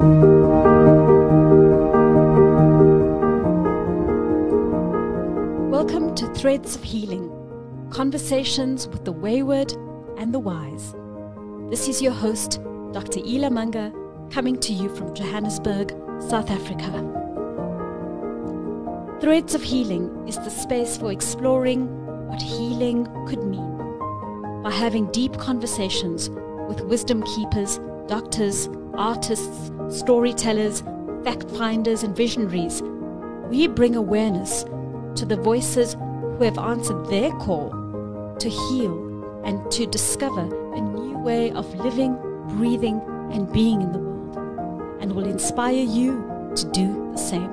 Welcome to Threads of Healing Conversations with the Wayward and the Wise. This is your host, Dr. Ela Manga, coming to you from Johannesburg, South Africa. Threads of Healing is the space for exploring what healing could mean by having deep conversations with wisdom keepers, doctors, artists, storytellers, fact finders, and visionaries. We bring awareness to the voices who have answered their call to heal and to discover a new way of living, breathing, and being in the world, and will inspire you to do the same.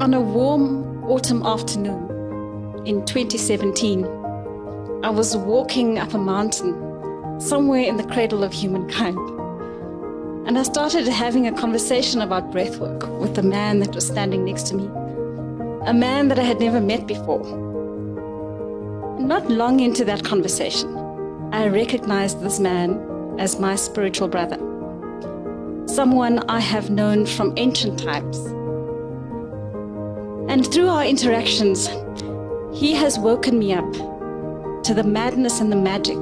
On a warm autumn afternoon in 2017, I was walking up a mountain somewhere in the cradle of humankind. And I started having a conversation about breathwork with the man that was standing next to me, a man that I had never met before. Not long into that conversation, I recognized this man as my spiritual brother, someone I have known from ancient times. And through our interactions, he has woken me up to the madness and the magic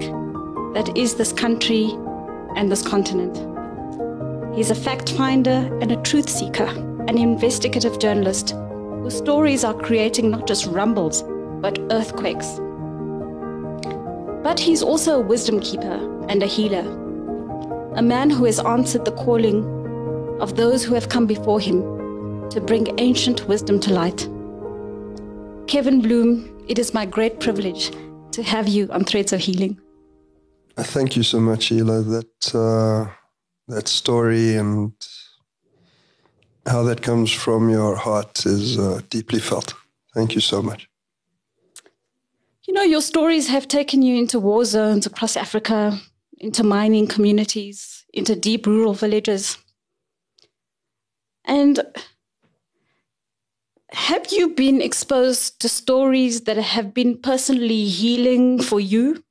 that is this country and this continent. He's a fact finder and a truth seeker, an investigative journalist whose stories are creating not just rumbles, but earthquakes. But he's also a wisdom keeper and a healer, a man who has answered the calling of those who have come before him to bring ancient wisdom to light. Kevin Bloom, it is my great privilege to have you on Threads of Healing. I thank you so much, Ela. That uh, that story and how that comes from your heart is uh, deeply felt. Thank you so much. You know, your stories have taken you into war zones across Africa, into mining communities, into deep rural villages. And have you been exposed to stories that have been personally healing for you?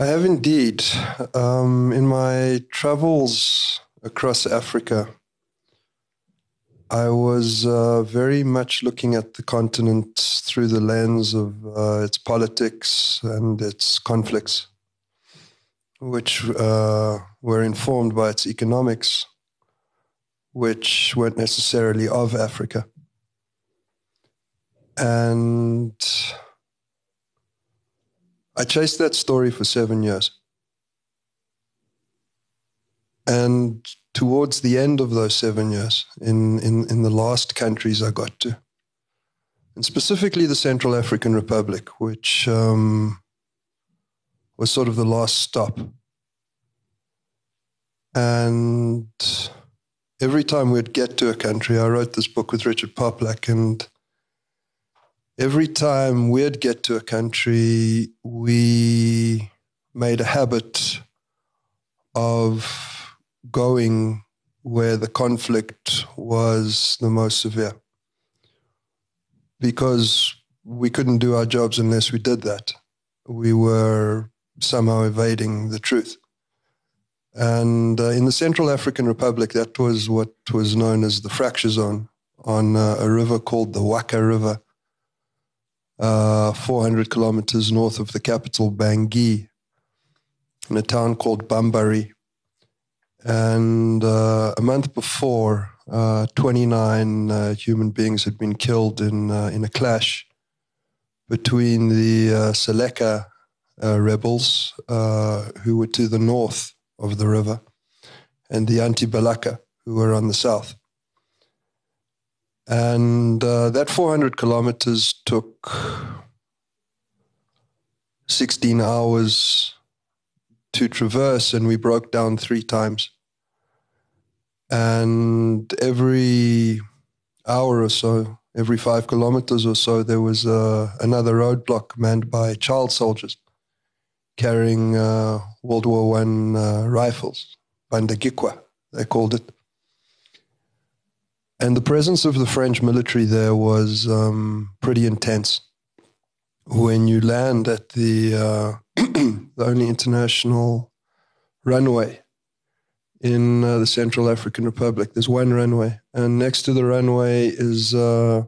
I have indeed. Um, in my travels across Africa, I was uh, very much looking at the continent through the lens of uh, its politics and its conflicts, which uh, were informed by its economics which weren't necessarily of Africa. And I chased that story for seven years. And towards the end of those seven years, in, in, in the last countries I got to, and specifically the Central African Republic, which um, was sort of the last stop. And every time we'd get to a country, I wrote this book with Richard Poplak, and every time we'd get to a country, we made a habit of going where the conflict was the most severe because we couldn't do our jobs unless we did that. We were somehow evading the truth. And uh, in the Central African Republic, that was what was known as the fracture zone on uh, a river called the Ouaka River, uh, 400 kilometers north of the capital, Bangui, in a town called Bambari. And uh, a month before, uh, 29 uh, human beings had been killed in, in a clash between the Seleka rebels, who were to the north of the river, and the Anti-Balaka, who were on the south. And uh, that 400 kilometers took 16 hours to traverse, and we broke down three times. And every hour or so, every five kilometers or so, there was uh, another roadblock manned by child soldiers carrying uh, World War One uh, rifles, Bandagikwa, they called it. And the presence of the French military there was um, pretty intense. When you land at the uh, the only international runway in uh, the Central African Republic. There's one runway, and next to the runway is uh,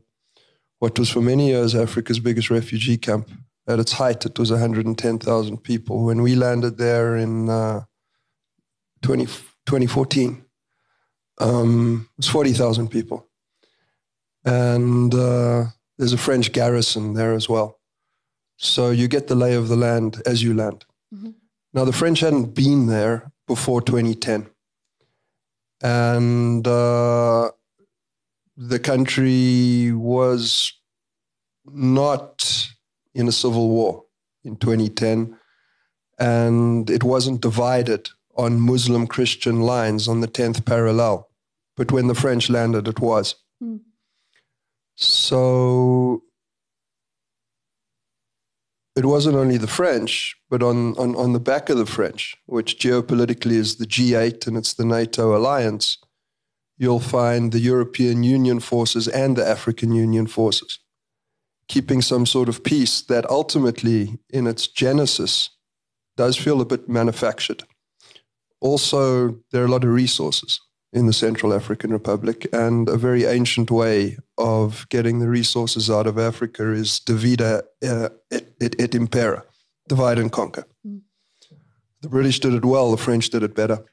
what was for many years Africa's biggest refugee camp. At its height, it was 110,000 people. When we landed there in uh, 20, 2014, um, it was 40,000 people. And uh, there's a French garrison there as well. So you get the lay of the land as you land. Mm-hmm. Now, the French hadn't been there before 2010 and uh, the country was not in a civil war in 2010, and it wasn't divided on Muslim Christian lines on the 10th parallel. But when the French landed, it was. Mm. So it wasn't only the French, but on, on, on the back of the French, which geopolitically is the G8 and it's the NATO alliance, you'll find the European Union forces and the African Union forces keeping some sort of peace that ultimately, in its genesis, does feel a bit manufactured. Also, there are a lot of resources in the Central African Republic, and a very ancient way of getting the resources out of Africa is divide uh, et, et, et impera, divide and conquer. Mm. The British did it well, the French did it better.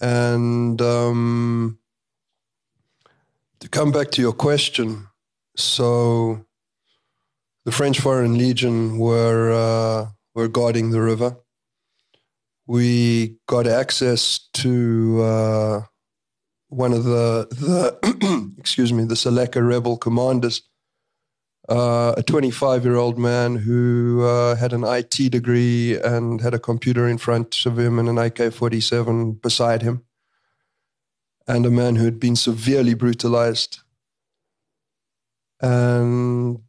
And um, to come back to your question, so the French Foreign Legion were uh, were guarding the river we got access to uh, one of the, the excuse me, the Seleka rebel commanders, uh, a 25 year old man who uh, had an IT degree and had a computer in front of him and an AK 47 beside him, and a man who had been severely brutalized. And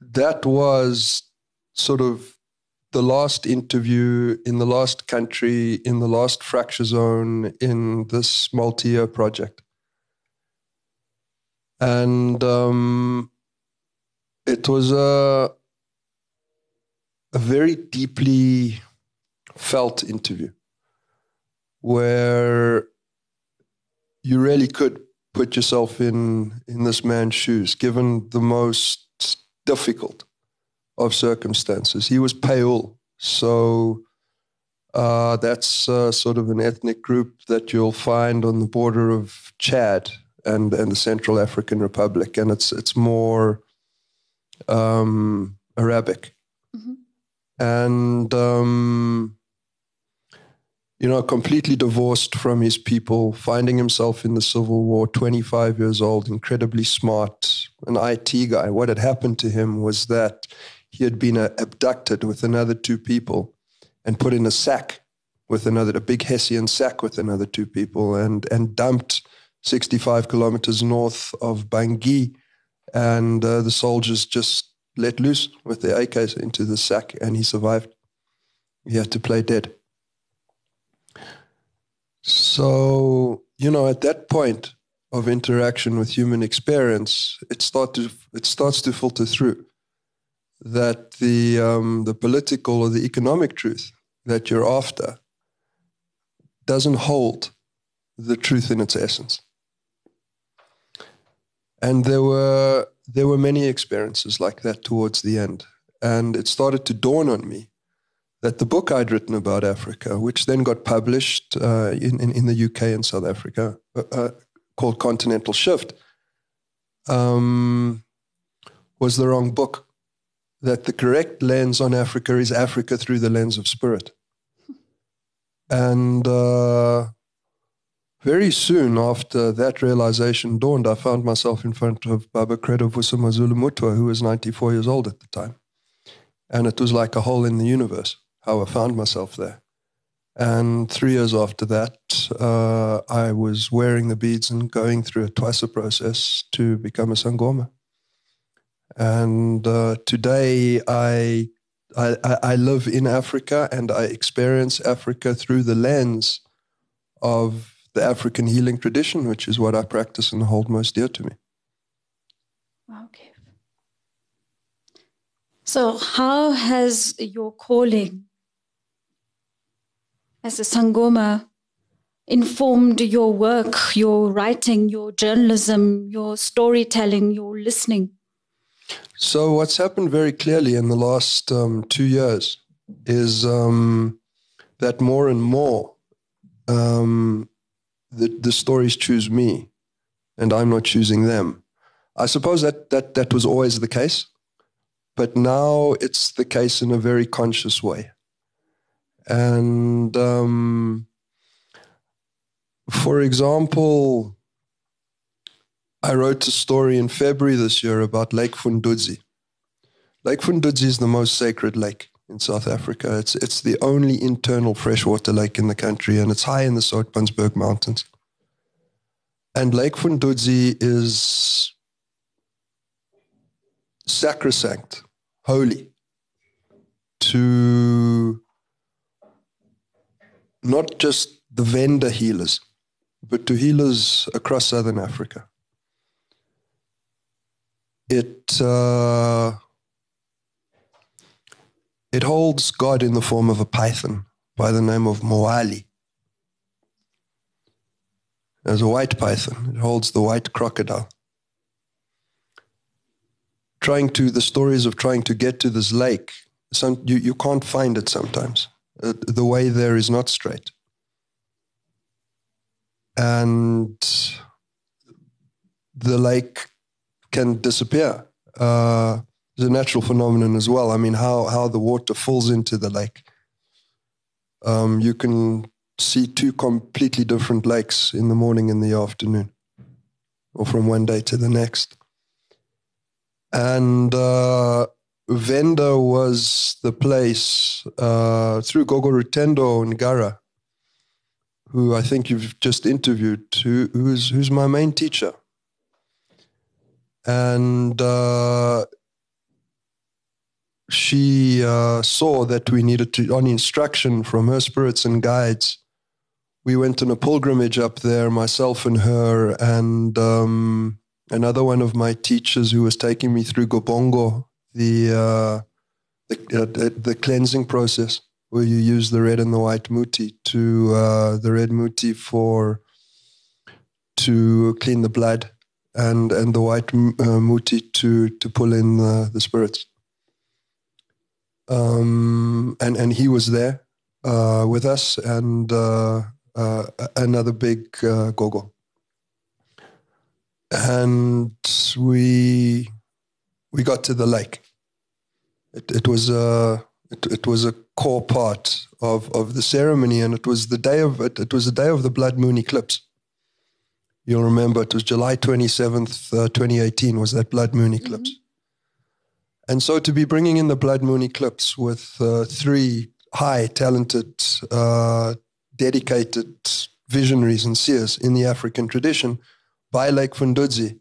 that was sort of the last interview in the last country, in the last fracture zone in this multi year project. And um, it was a, a very deeply felt interview where you really could put yourself in, in this man's shoes, given the most difficult of circumstances. He was Payul, so uh, that's uh, sort of an ethnic group that you'll find on the border of Chad and, and the Central African Republic, and it's it's more um, Arabic, mm-hmm. and um, you know, completely divorced from his people, finding himself in the Civil War, 25 years old, incredibly smart, an IT guy. What had happened to him was that he had been uh, abducted with another two people and put in a sack with another, a big Hessian sack with another two people and, and dumped 65 kilometers north of Bangui. And uh, the soldiers just let loose with their AKs into the sack and he survived. He had to play dead. So, you know, at that point of interaction with human experience, it, start to, it starts to filter through that the um, the political or the economic truth that you're after doesn't hold the truth in its essence. And there were there were many experiences like that towards the end, and it started to dawn on me that the book I'd written about Africa, which then got published uh, in, in, in the UK and South Africa, uh, uh, called Continental Shift, um, was the wrong book that the correct lens on Africa is Africa through the lens of spirit. And uh, very soon after that realization dawned, I found myself in front of Baba Credo Vusamazulu Mutwa, who was 94 years old at the time. And it was like a hole in the universe, how I found myself there. And three years after that, uh, I was wearing the beads and going through a thwasa process to become a Sangoma. And uh, today I, I, I live in Africa and I experience Africa through the lens of the African healing tradition, which is what I practice and hold most dear to me. Okay. So, how has your calling as a Sangoma informed your work, your writing, your journalism, your storytelling, your listening? So, what's happened very clearly in the last um, two years is um, that more and more um, the, the stories choose me and I'm not choosing them. I suppose that, that that was always the case, but now it's the case in a very conscious way. And um, for example, I wrote a story in February this year about Lake Fundudzi. Lake Fundudzi is the most sacred lake in South Africa. It's, it's the only internal freshwater lake in the country, and it's high in the Soutpansberg Mountains. And Lake Fundudzi is sacrosanct, holy to not just the Venda healers, but to healers across Southern Africa. It uh, it holds God in the form of a python by the name of Moali. There's a white python. It holds the white crocodile. Trying to, the stories of trying to get to this lake, some, you, you can't find it sometimes. Uh, the way there is not straight. And the lake can disappear. Uh, is a natural phenomenon as well. I mean, how how the water falls into the lake. Um, you can see two completely different lakes in the morning and the afternoon, or from one day to the next. And uh, Venda was the place uh, through Gogo Rutendo Ngara, who I think you've just interviewed, who, who's who's my main teacher. And uh, she uh, saw that we needed to, on instruction from her spirits and guides, we went on a pilgrimage up there, myself and her, and um, another one of my teachers who was taking me through Gobongo, the, uh, the, uh, the, cleansing process, where you use the red and the white muti to uh, the red muti for to clean the blood, and and the white uh, muti to to pull in the, the spirits um, and and he was there uh, with us, and uh, uh, another big uh, gogo, and we we got to the lake. It, it was a it, it, was a core part of, of the ceremony, and it was the day of it. It was the day of the blood moon eclipse. You'll remember it was July twenty seventh, uh, twenty eighteen. Was that blood moon eclipse? Mm-hmm. And so to be bringing in the Blood Moon Eclipse with uh, three high, talented, uh, dedicated visionaries and seers in the African tradition by Lake Fundudzi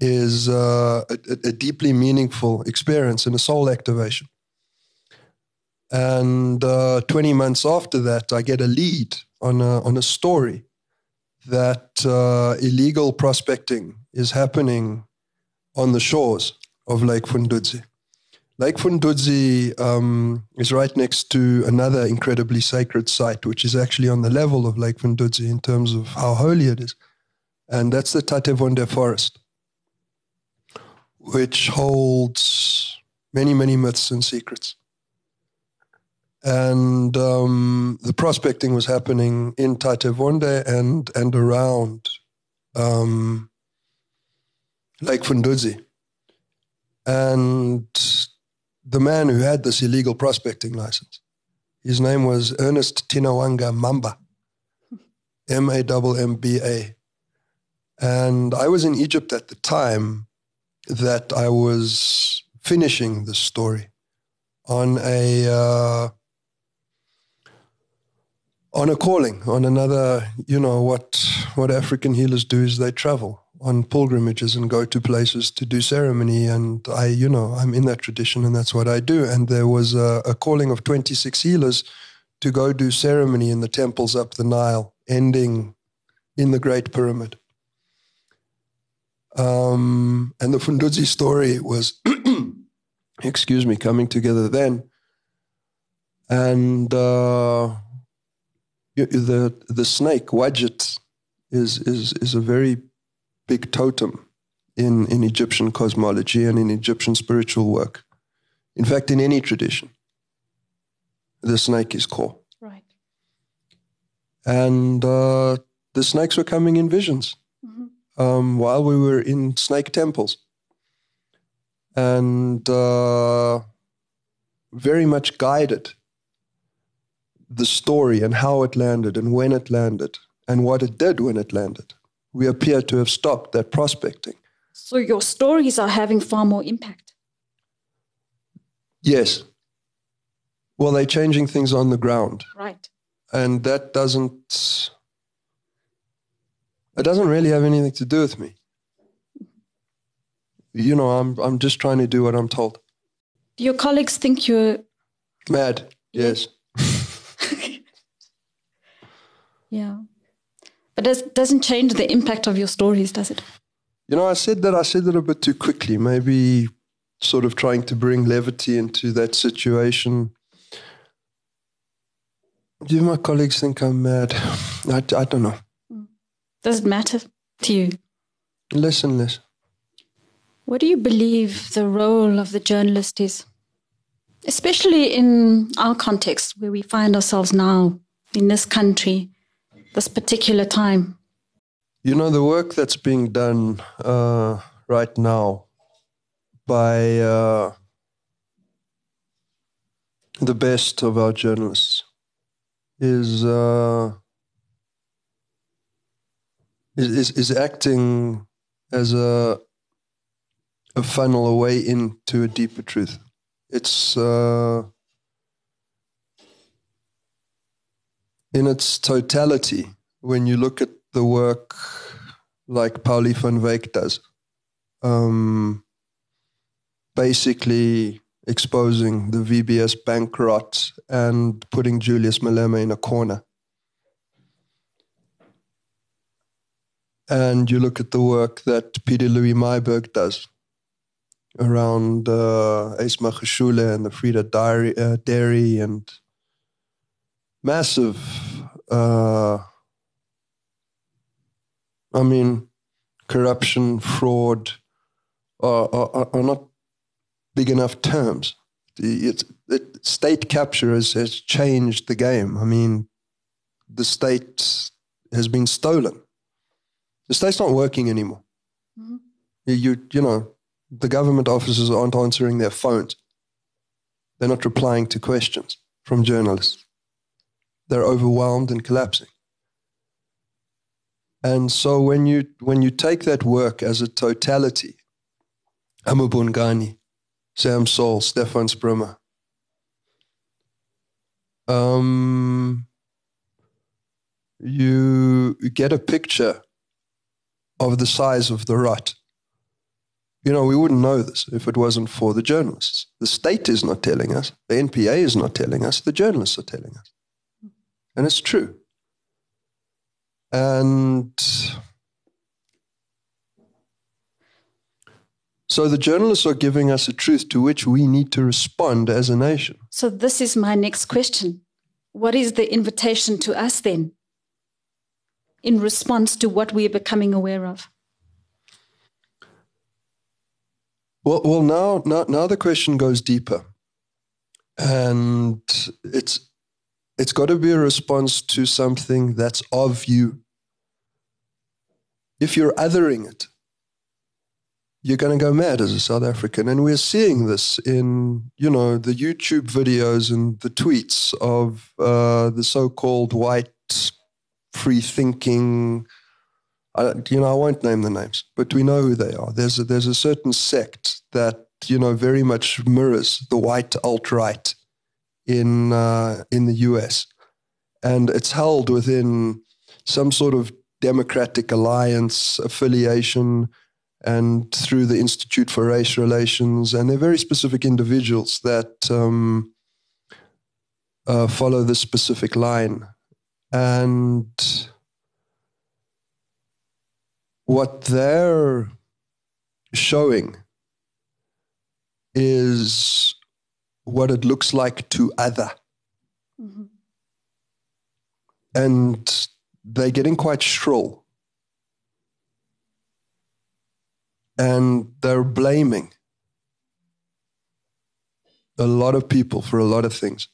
is uh, a, a, deeply meaningful experience and a soul activation. And uh, 20 months after that, I get a lead on a, on a story that uh, illegal prospecting is happening on the shores of Lake Fundudzi. Lake Fundudzi um, is right next to another incredibly sacred site, which is actually on the level of Lake Fundudzi in terms of how holy it is. And that's the Thathe Vondo forest, which holds many, many myths and secrets. And um, the prospecting was happening in Thathe Vondo and, and around um, Lake Fundudzi. And the man who had this illegal prospecting license, his name was Ernest Tinawanga Mamba, M A M M B A. And I was in Egypt at the time that I was finishing the story on a uh, on a calling, on another, you know, what what African healers do is they travel on pilgrimages and go to places to do ceremony. And I, you know, I'm in that tradition and that's what I do. And there was a, a calling of 26 healers to go do ceremony in the temples up the Nile, ending in the Great Pyramid. Um, and the Fundudzi story was, excuse me, coming together then. And uh, the the snake Wadjet is is is a very big totem in in Egyptian cosmology and in Egyptian spiritual work. In fact, in any tradition, the snake is core. Right. And uh, the snakes were coming in visions Mm-hmm. um, while we were in snake temples. And uh, very much guided the story and how it landed and when it landed and what it did when it landed. We appear to have stopped that prospecting. So your stories are having far more impact. Yes. Well, they're changing things on the ground. Right. And that doesn't it doesn't really have anything to do with me. You know, I'm I'm just trying to do what I'm told. Do your colleagues think you're Mad. Yes. Yeah. But it doesn't change the impact of your stories, does it? You know, I said that I said that a bit too quickly. Maybe sort of trying to bring levity into that situation. Do my colleagues think I'm mad? I, I don't know. Mm. Does it matter to you? Less and less. What do you believe the role of the journalist is? Especially in our context where we find ourselves now, in this country, this particular time. You know, the work that's being done uh, right now by uh, the best of our journalists is, uh, is, is acting as a a funnel away into a deeper truth. It's in its totality when you look at the work like Pauli van Wyk does, um, basically exposing the VBS bank rot and putting Julius Malema in a corner. And you look at the work that Pieter-Louis Myburgh does around uh, Ace Magashule and the Vrede Dairy, uh, Dairy and massive uh, I mean, corruption, fraud are, are, are not big enough terms. It's, it, state capture has, has changed the game. I mean, the state has been stolen. The state's not working anymore. Mhm. You, you know, the government officers aren't answering their phones. They're not replying to questions from journalists. They're overwhelmed and collapsing. And so when you when you take that work as a totality, amaBhungane, Sam Sole, Stefaans Brümmer, um, you get a picture of the size of the rut. You know, we wouldn't know this if it wasn't for the journalists. The state is not telling us. The NPA is not telling us. The journalists are telling us. And it's true. And so the journalists are giving us a truth to which we need to respond as a nation. So, this is my next question. What is the invitation to us then in response to what we are becoming aware of? Well, well, now, now, now the question goes deeper, and it's it's got to be a response to something that's of you. If you're othering it, you're going to go mad as a South African, and we're seeing this in you know the YouTube videos and the tweets of uh, the so-called white free-thinking I, you know, I won't name the names, but we know who they are. There's a, there's a certain sect that you know very much mirrors the white alt right in uh, in the U.S. and it's held within some sort of democratic alliance affiliation and through the Institute for Race Relations, and they're very specific individuals that um, uh, follow this specific line and what they're showing is what it looks like to other. Mhm. and they're getting quite shrill. And they're blaming a lot of people for a lot of things.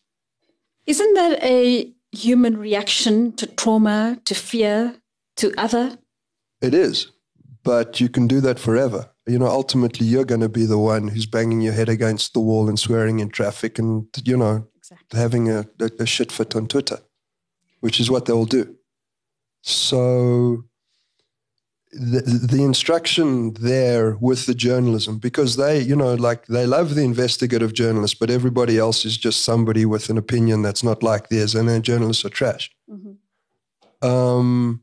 Isn't that a human reaction to trauma, to fear, to other? It is, but you can do that forever. You know, ultimately, you're going to be the one who's banging your head against the wall and swearing in traffic and, you know, exactly. having a, a, a shit fit on Twitter, which is what they'll do. So the, the instruction there with the journalism because they you know like they love the investigative journalist but everybody else is just somebody with an opinion that's not like theirs and then journalists are trash mm-hmm. um,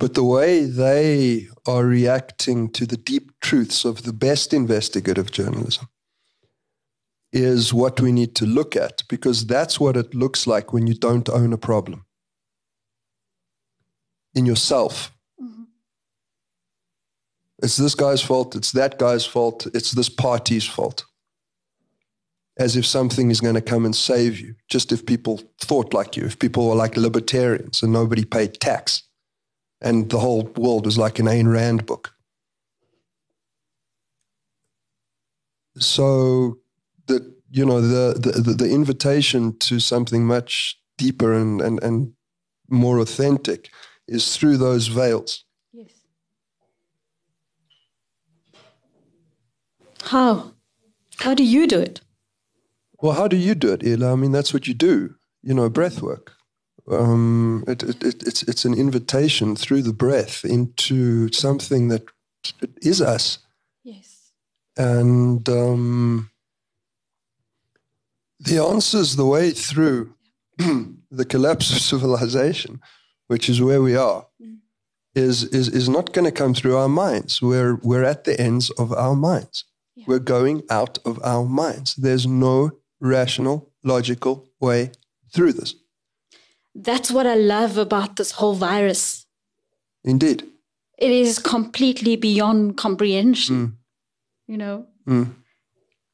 but the way they are reacting to the deep truths of the best investigative journalism is what we need to look at because that's what it looks like when you don't own a problem in yourself mm-hmm. it's this guy's fault. It's that guy's fault. It's this party's fault. As if something is going to come and save you, just if people thought like you, if people were like libertarians and nobody paid tax and the whole world was like an Ayn Rand book. So the you know the, the the invitation to something much deeper and, and, and more authentic is through those veils. Yes. How? How do you do it? Well, how do you do it, Ela? I mean, that's what you do. You know, breath work. Um, it, it, it, it's it's an invitation through the breath into something that is us. Yes. And um, the answers, the way through the collapse of civilization, which is where we are, mm. is is is not going to come through our minds. We're we're at the ends of our minds. Yeah. We're going out of our minds. There's no rational, logical way through this. That's what I love about this whole virus. Indeed. It is completely beyond comprehension. Mm. You know? Mm.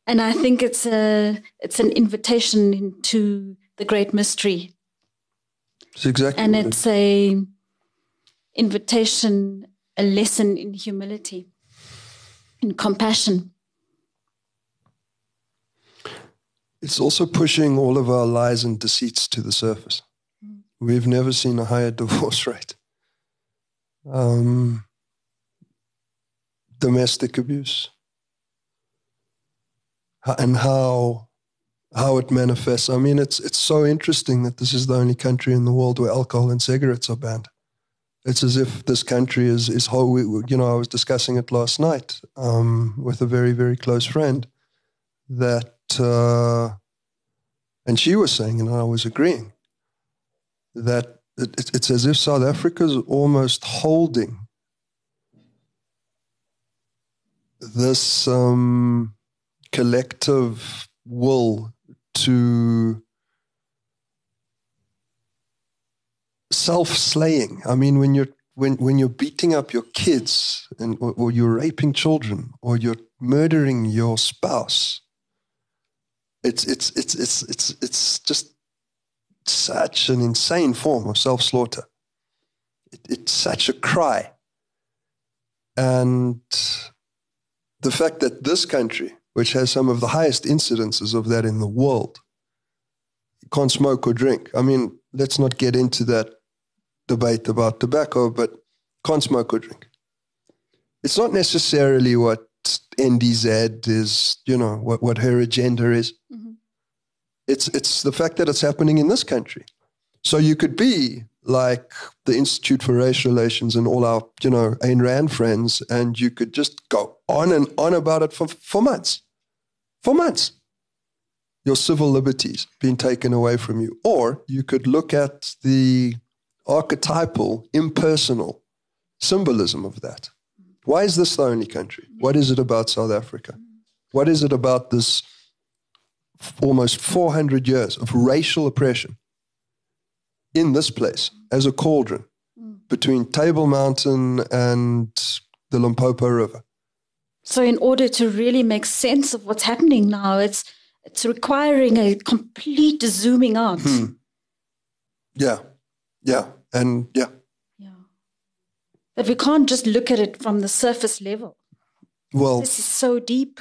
And I think it's a it's an invitation into the great mystery. It's exactly. And it's a invitation, a lesson in humility, in compassion. It's also pushing all of our lies and deceits to the surface. We've never seen a higher divorce rate. Um, domestic abuse and how how it manifests. I mean, it's it's so interesting that this is the only country in the world where alcohol and cigarettes are banned. It's as if this country is is whole. You know, I was discussing it last night um, with a very very close friend that uh, and she was saying, and I was agreeing, that it, it's as if South Africa is almost holding this um, collective will to self-slaying. I mean, when you're when when you're beating up your kids and or, or you're raping children or you're murdering your spouse, it's it's it's it's it's it's just such an insane form of self-slaughter. It, it's such a cry. And the fact that this country, which has some of the highest incidences of that in the world, can't smoke or drink. I mean, let's not get into that debate about tobacco, but can't smoke or drink. It's not necessarily what NDZ is, you know, what, what her agenda is. Mm-hmm. It's, it's the fact that it's happening in this country. So you could be like the Institute for Race Relations and all our, you know, Ayn Rand friends, and you could just go on and on about it for, for months. For months. Your civil liberties being taken away from you. Or you could look at the archetypal, impersonal symbolism of that. Why is this the only country? What is it about South Africa? What is it about this almost 400 years of racial oppression in this place as a cauldron between Table Mountain and the Limpopo River? So, in order to really make sense of what's happening now, it's it's requiring a complete zooming out. Hmm. Yeah, Yeah, and yeah. Yeah. But we can't just look at it from the surface level. Well, This is so deep.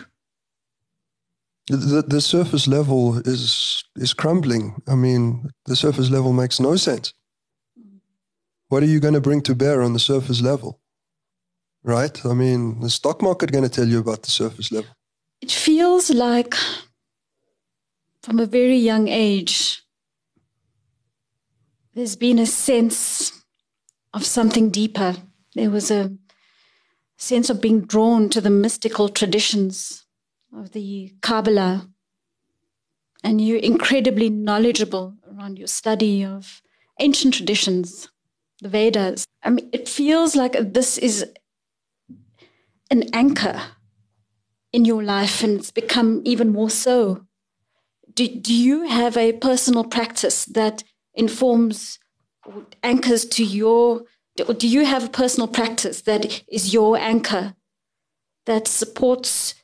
The, the surface level is is crumbling. I mean, the surface level makes no sense. What are you going to bring to bear on the surface level? Right? I mean, the stock market going to tell you about the surface level. It feels like from a very young age, there's been a sense of something deeper. There was a sense of being drawn to the mystical traditions of the Kabbalah. And you're incredibly knowledgeable around your study of ancient traditions, the Vedas. I mean, it feels like this is an anchor in your life, and it's become even more so. Do, do you have a personal practice that informs or anchors to your, do you have a personal practice that is your anchor that supports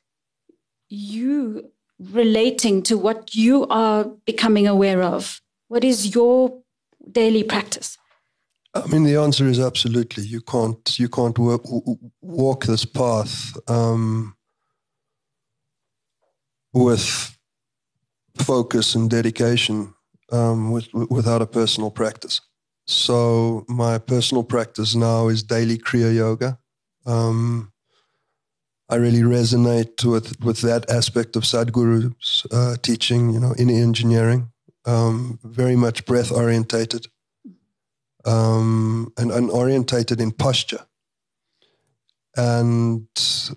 you relating to what you are becoming aware of? What is your daily practice? I mean, the answer is absolutely. You can't you can't work, walk this path um, with focus and dedication um, with, without a personal practice. So my personal practice now is daily Kriya Yoga. Um, I really resonate with, with that aspect of Sadhguru's uh, teaching, you know, Inner Engineering, um, very much breath orientated um, and, and orientated in posture. And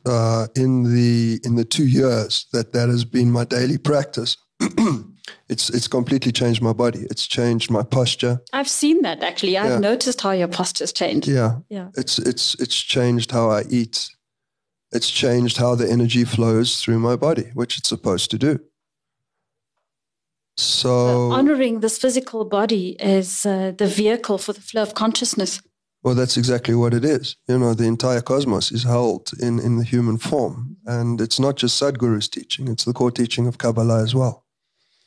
uh, in the in the two years that that has been my daily practice, it's it's completely changed my body. It's changed my posture. I've seen that actually. I've Yeah. noticed how your posture's changed. Yeah, Yeah. it's it's it's changed how I eat. It's changed how the energy flows through my body, which it's supposed to do. So, honoring this physical body as uh, the vehicle for the flow of consciousness. well, that's exactly what it is. You know, the entire cosmos is held in in the human form, and it's not just Sadhguru's teaching; it's the core teaching of Kabbalah as well.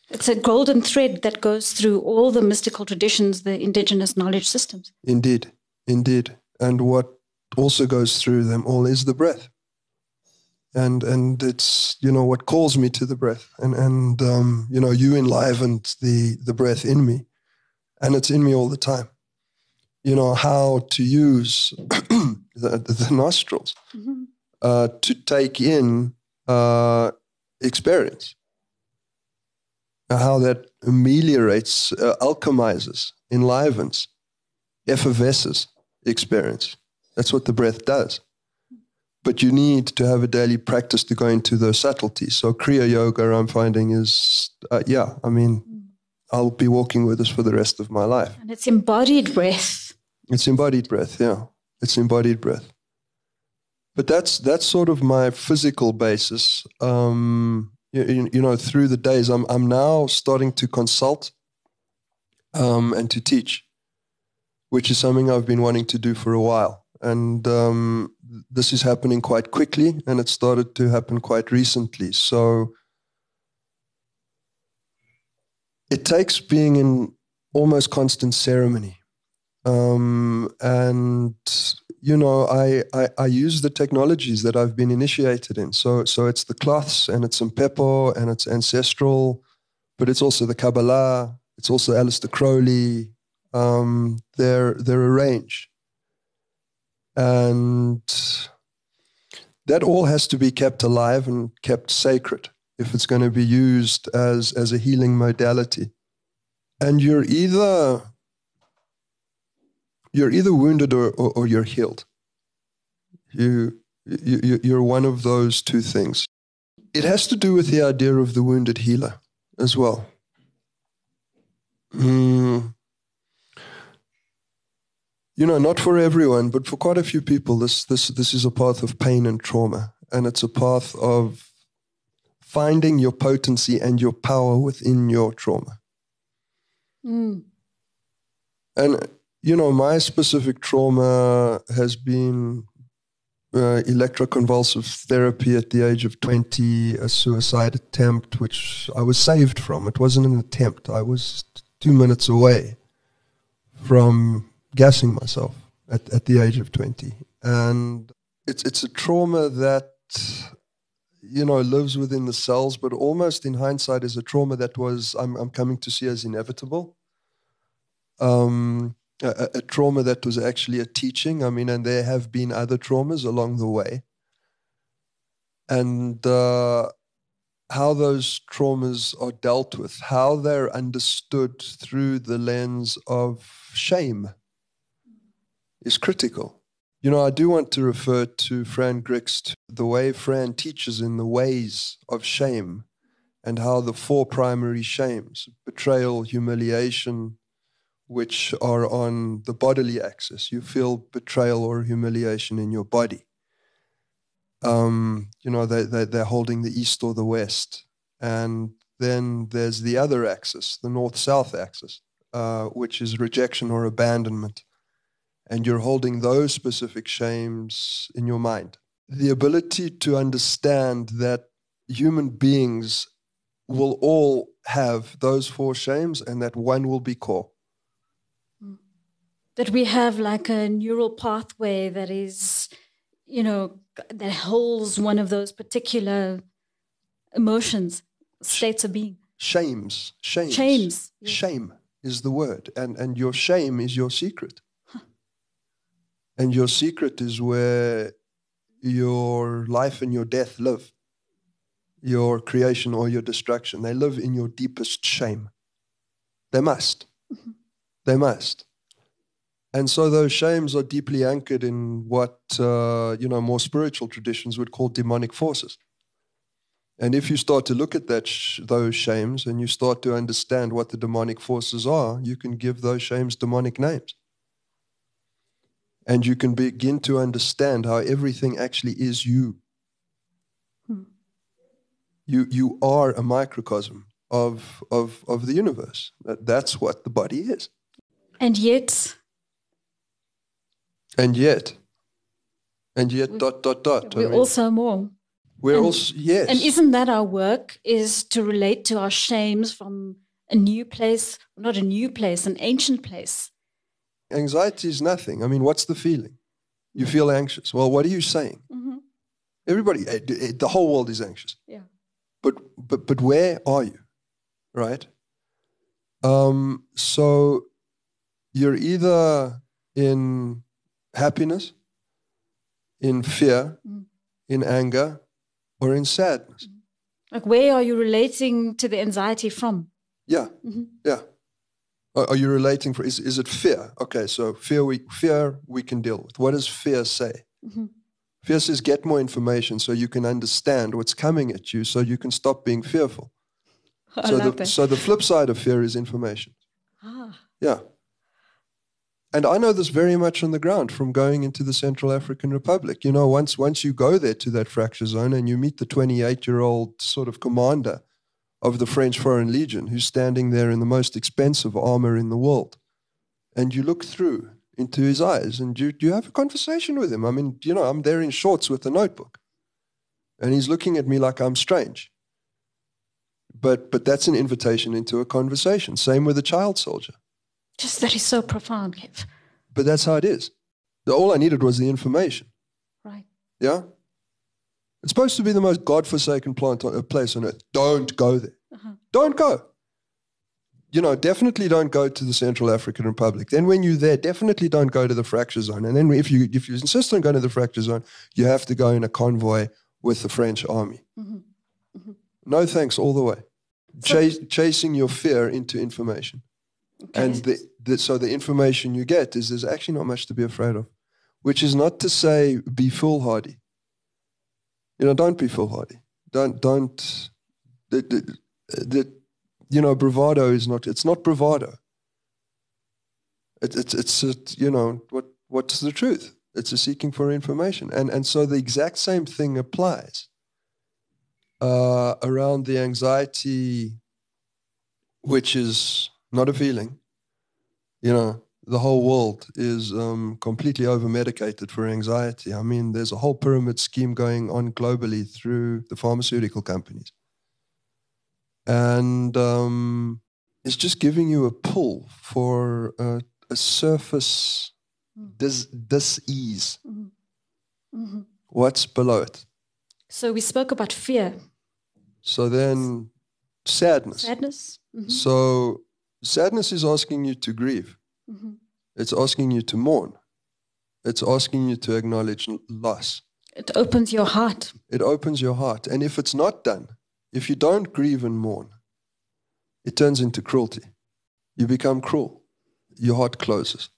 It's a golden thread that goes through all the mystical traditions, the indigenous knowledge systems. Indeed, indeed. And what also goes through them all is the breath. And and it's you know what calls me to the breath, and and um, you know you enlivened the the breath in me, and it's in me all the time. You know how to use the, the nostrils uh, to take in uh, experience, how that ameliorates, uh, alchemizes, enlivens, effervesces experience. That's what the breath does. But you need to have a daily practice to go into those subtleties. So Kriya Yoga, I'm finding is, uh, yeah, I mean, I'll be walking with this for the rest of my life. And it's embodied breath. It's embodied breath, yeah. It's embodied breath. But that's that's sort of my physical basis. Um, you, you, know, through the days, I'm I'm now starting to consult um, and to teach, which is something I've been wanting to do for a while. And um, this is happening quite quickly, and it started to happen quite recently. So it takes being in almost constant ceremony um, and you know I, I I use the technologies that I've been initiated in. So so it's the cloths and it's some Mpepo and it's ancestral, but it's also the Kabbalah. It's also Aleister Crowley. Um, they're they're a range, and that all has to be kept alive and kept sacred if it's going to be used as as a healing modality. And you're either you're either wounded or, or, or you're healed. You, you, you- you're one of those two things. It has to do with the idea of the wounded healer as well. Mm. You know, not for everyone, but for quite a few people, this, this, this is a path of pain and trauma. And it's a path of finding your potency and your power within your trauma. Mm. And you know, my specific trauma has been uh, electroconvulsive therapy at the age of 20, a suicide attempt, which I was saved from. It wasn't an attempt. I was two minutes away from gassing myself at, at the age of 20. And it's, it's a trauma that, you know, lives within the cells, but almost in hindsight is a trauma that was, I'm, I'm coming to see as inevitable. Um, a, a trauma that was actually a teaching. I mean, and there have been other traumas along the way. And uh, how those traumas are dealt with, how they're understood through the lens of shame is critical. You know, I do want to refer to Fran Grigst, the way Fran teaches in the ways of shame and how the four primary shames betrayal, humiliation, which are on the bodily axis. You feel betrayal or humiliation in your body. Um, you know, they, they, they're holding the east or the west. And then there's the other axis, the north south axis, uh, which is rejection or abandonment. And you're holding those specific shames in your mind. The ability to understand that human beings will all have those four shames and that one will be core mm. that we have like a neural pathway that is, you know, that holds one of those particular emotions, states of being. Shames, shames, shames. Yes. Shame is the word, and and your shame is your secret. And your secret is where your life and your death live. Your creation or your destruction. They live in your deepest shame. They must. Mm-hmm. They must. And so those shames are deeply anchored in what uh, you know more spiritual traditions would call demonic forces. And if you start to look at that sh- those shames and you start to understand what the demonic forces are, you can give those shames demonic names. And you can begin to understand how everything actually is you. Hmm. You you are a microcosm of of of the universe. That, that's what the body is. And yet and yet, and yet, we, dot, dot, dot. We're I mean, also more. We're and, also, yes. And isn't that our work, is to relate to our shames from a new place, not a new place, an ancient place? Anxiety is nothing. I mean, what's the feeling? You feel anxious. Well, what are you saying? Mm-hmm. Everybody, eh, eh, the whole world is anxious. Yeah. But, but, but where are you? Right? Um, so you're either in happiness, in fear, mm. in anger, or in sadness. Mm. Like, where are you relating to the anxiety from? Yeah, mm-hmm. yeah. Are, you relating for? Is is it fear? Okay, so fear we fear we can deal with. What does fear say? Mm-hmm. Fear says get more information so you can understand what's coming at you, so you can stop being fearful. I so love the, so the flip side of fear is information. Ah. Yeah. And I know this very much on the ground from going into the Central African Republic. You know, once once you go there to that fracture zone and you meet the 28 year old sort of commander of the French Foreign Legion who's standing there in the most expensive armor in the world, and you look through into his eyes and you, you have a conversation with him. I mean, you know, I'm there in shorts with a notebook, and he's looking at me like I'm strange. But but that's an invitation into a conversation. Same with a child soldier. Just that is so profound. But that's how it is. All I needed was the information. Right. Yeah? It's supposed to be the most God-forsaken plant on, place on earth. Don't go there. Uh-huh. Don't go. You know, definitely don't go to the Central African Republic. Then when you're there, definitely don't go to the fracture zone. And then if you if you insist on going to the fracture zone, you have to go in a convoy with the French army. Mm-hmm. Mm-hmm. No thanks all the way. So, chasing your fear into information. Okay. And the, the, so the information you get is there's actually not much to be afraid of, which is not to say be foolhardy. You know, don't be foolhardy. Don't, don't, the, the, the, you know, bravado is not, it's not bravado. It, it's, it's, it, you know, what, what's the truth? It's a seeking for information. And, and so the exact same thing applies uh, around the anxiety, which is not a feeling. You know, the whole world is um, completely over medicated for anxiety. I mean, there's a whole pyramid scheme going on globally through the pharmaceutical companies. And um, it's just giving you a pull for a, a surface dis, dis-ease. What's below it? So we spoke about fear, So then sadness. sadness. Mhm. So sadness is asking you to grieve. Mhm. It's asking you to mourn. It's asking you to acknowledge loss. It opens your heart. It opens your heart. And if it's not done, if you don't grieve and mourn, it turns into cruelty. You become cruel. Your heart closes.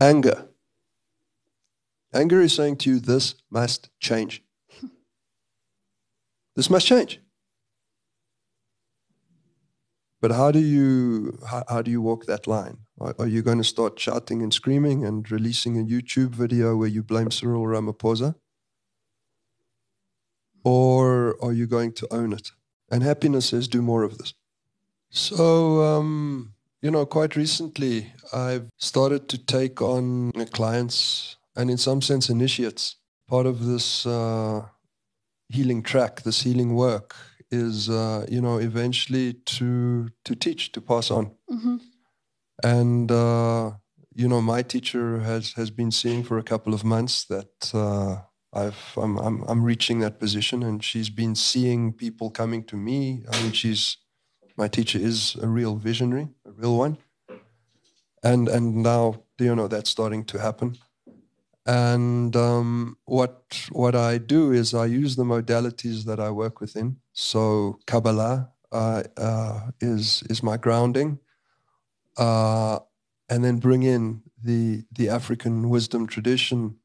Anger. Anger is saying to you, this must change. this must change. But how do you how, how do you walk that line? Are, are you going to start shouting and screaming and releasing a YouTube video where you blame Cyril Ramaphosa? Or are you going to own it? And happiness says, do more of this. So, um, you know, quite recently, I've started to take on clients and, in some sense, initiates. Part of this uh, healing track, this healing work, is uh, you know eventually to to teach, to pass on. Mhm. And uh, you know, my teacher has has been seeing for a couple of months that uh, I've I'm, I'm I'm reaching that position, and she's been seeing people coming to me. I mean, she's my teacher is a real visionary, a real one, and and now you know that's starting to happen. And um, what what I do is I use the modalities that I work within. So Kabbalah uh, uh, is is my grounding uh, and then bring in the the African wisdom tradition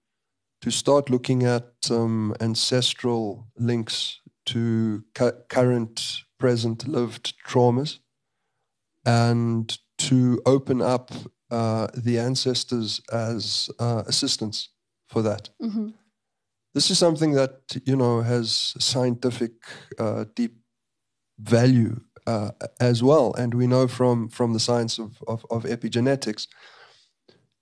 to start looking at um, ancestral links to cu- current, present, lived traumas, and to open up uh, the ancestors as uh, assistance for that. Mhm. This is something that you know has scientific uh, deep value uh, as well. And we know from, from the science of, of, of epigenetics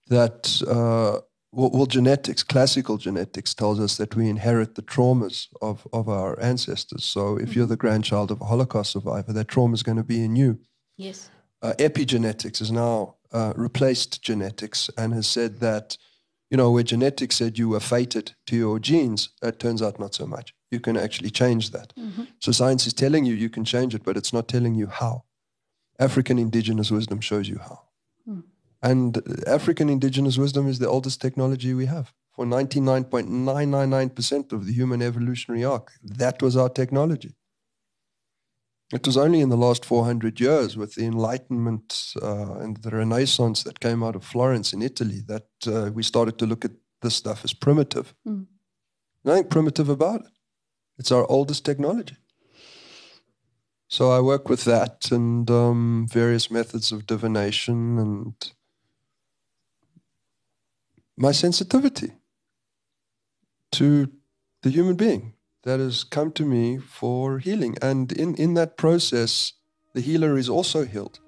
that, uh, well, genetics, classical genetics tells us that we inherit the traumas of, of our ancestors. So if you're the grandchild of a Holocaust survivor, that trauma is going to be in you. Yes. Uh, epigenetics has now uh, replaced genetics and has said that, you know, where genetics said you were fated to your genes, it turns out not so much. You can actually change that. So science is telling you you can change it, but it's not telling you how. African indigenous wisdom shows you how. And uh, African indigenous wisdom is the oldest technology we have. For 99.999% of the human evolutionary arc, that was our technology. It was only in the last 400 years with the Enlightenment uh, and the Renaissance that came out of Florence in Italy that uh, we started to look at this stuff as primitive. Nothing primitive about it. It's our oldest technology. So I work with that and um, various methods of divination and my sensitivity to the human being that has come to me for healing. And in, in that process, the healer is also healed.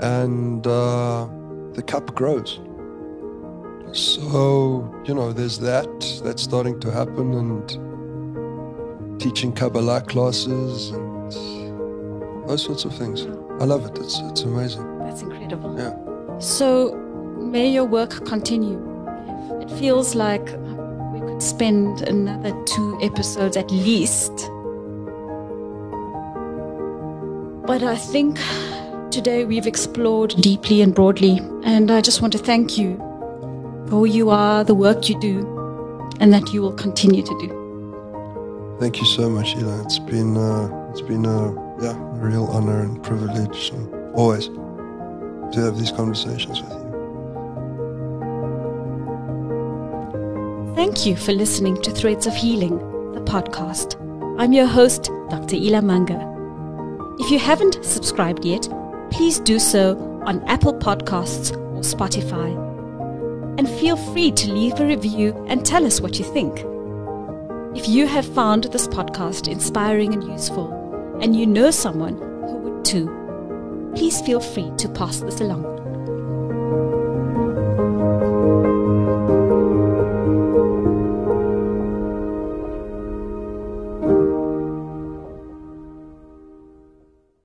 And uh, the cup grows. So, you know, there's that that's starting to happen and teaching Kabbalah classes and those sorts of things. I love it. It's, it's amazing. That's incredible. Yeah. So may your work continue. It feels like we could spend another two episodes at least. But I think today we've explored deeply and broadly, and I just want to thank you for who you are, the work you do, and that you will continue to do. Thank you so much, Ela. It's been uh, it's been a yeah a real honor and privilege, and always to have these conversations with you. Thank you for listening to Threads of Healing, the podcast. I'm your host, Dr. Ela Manga. If you haven't subscribed yet, please do so on Apple Podcasts or Spotify. And feel free to leave a review and tell us what you think. If you have found this podcast inspiring and useful, and you know someone who would too, please feel free to pass this along.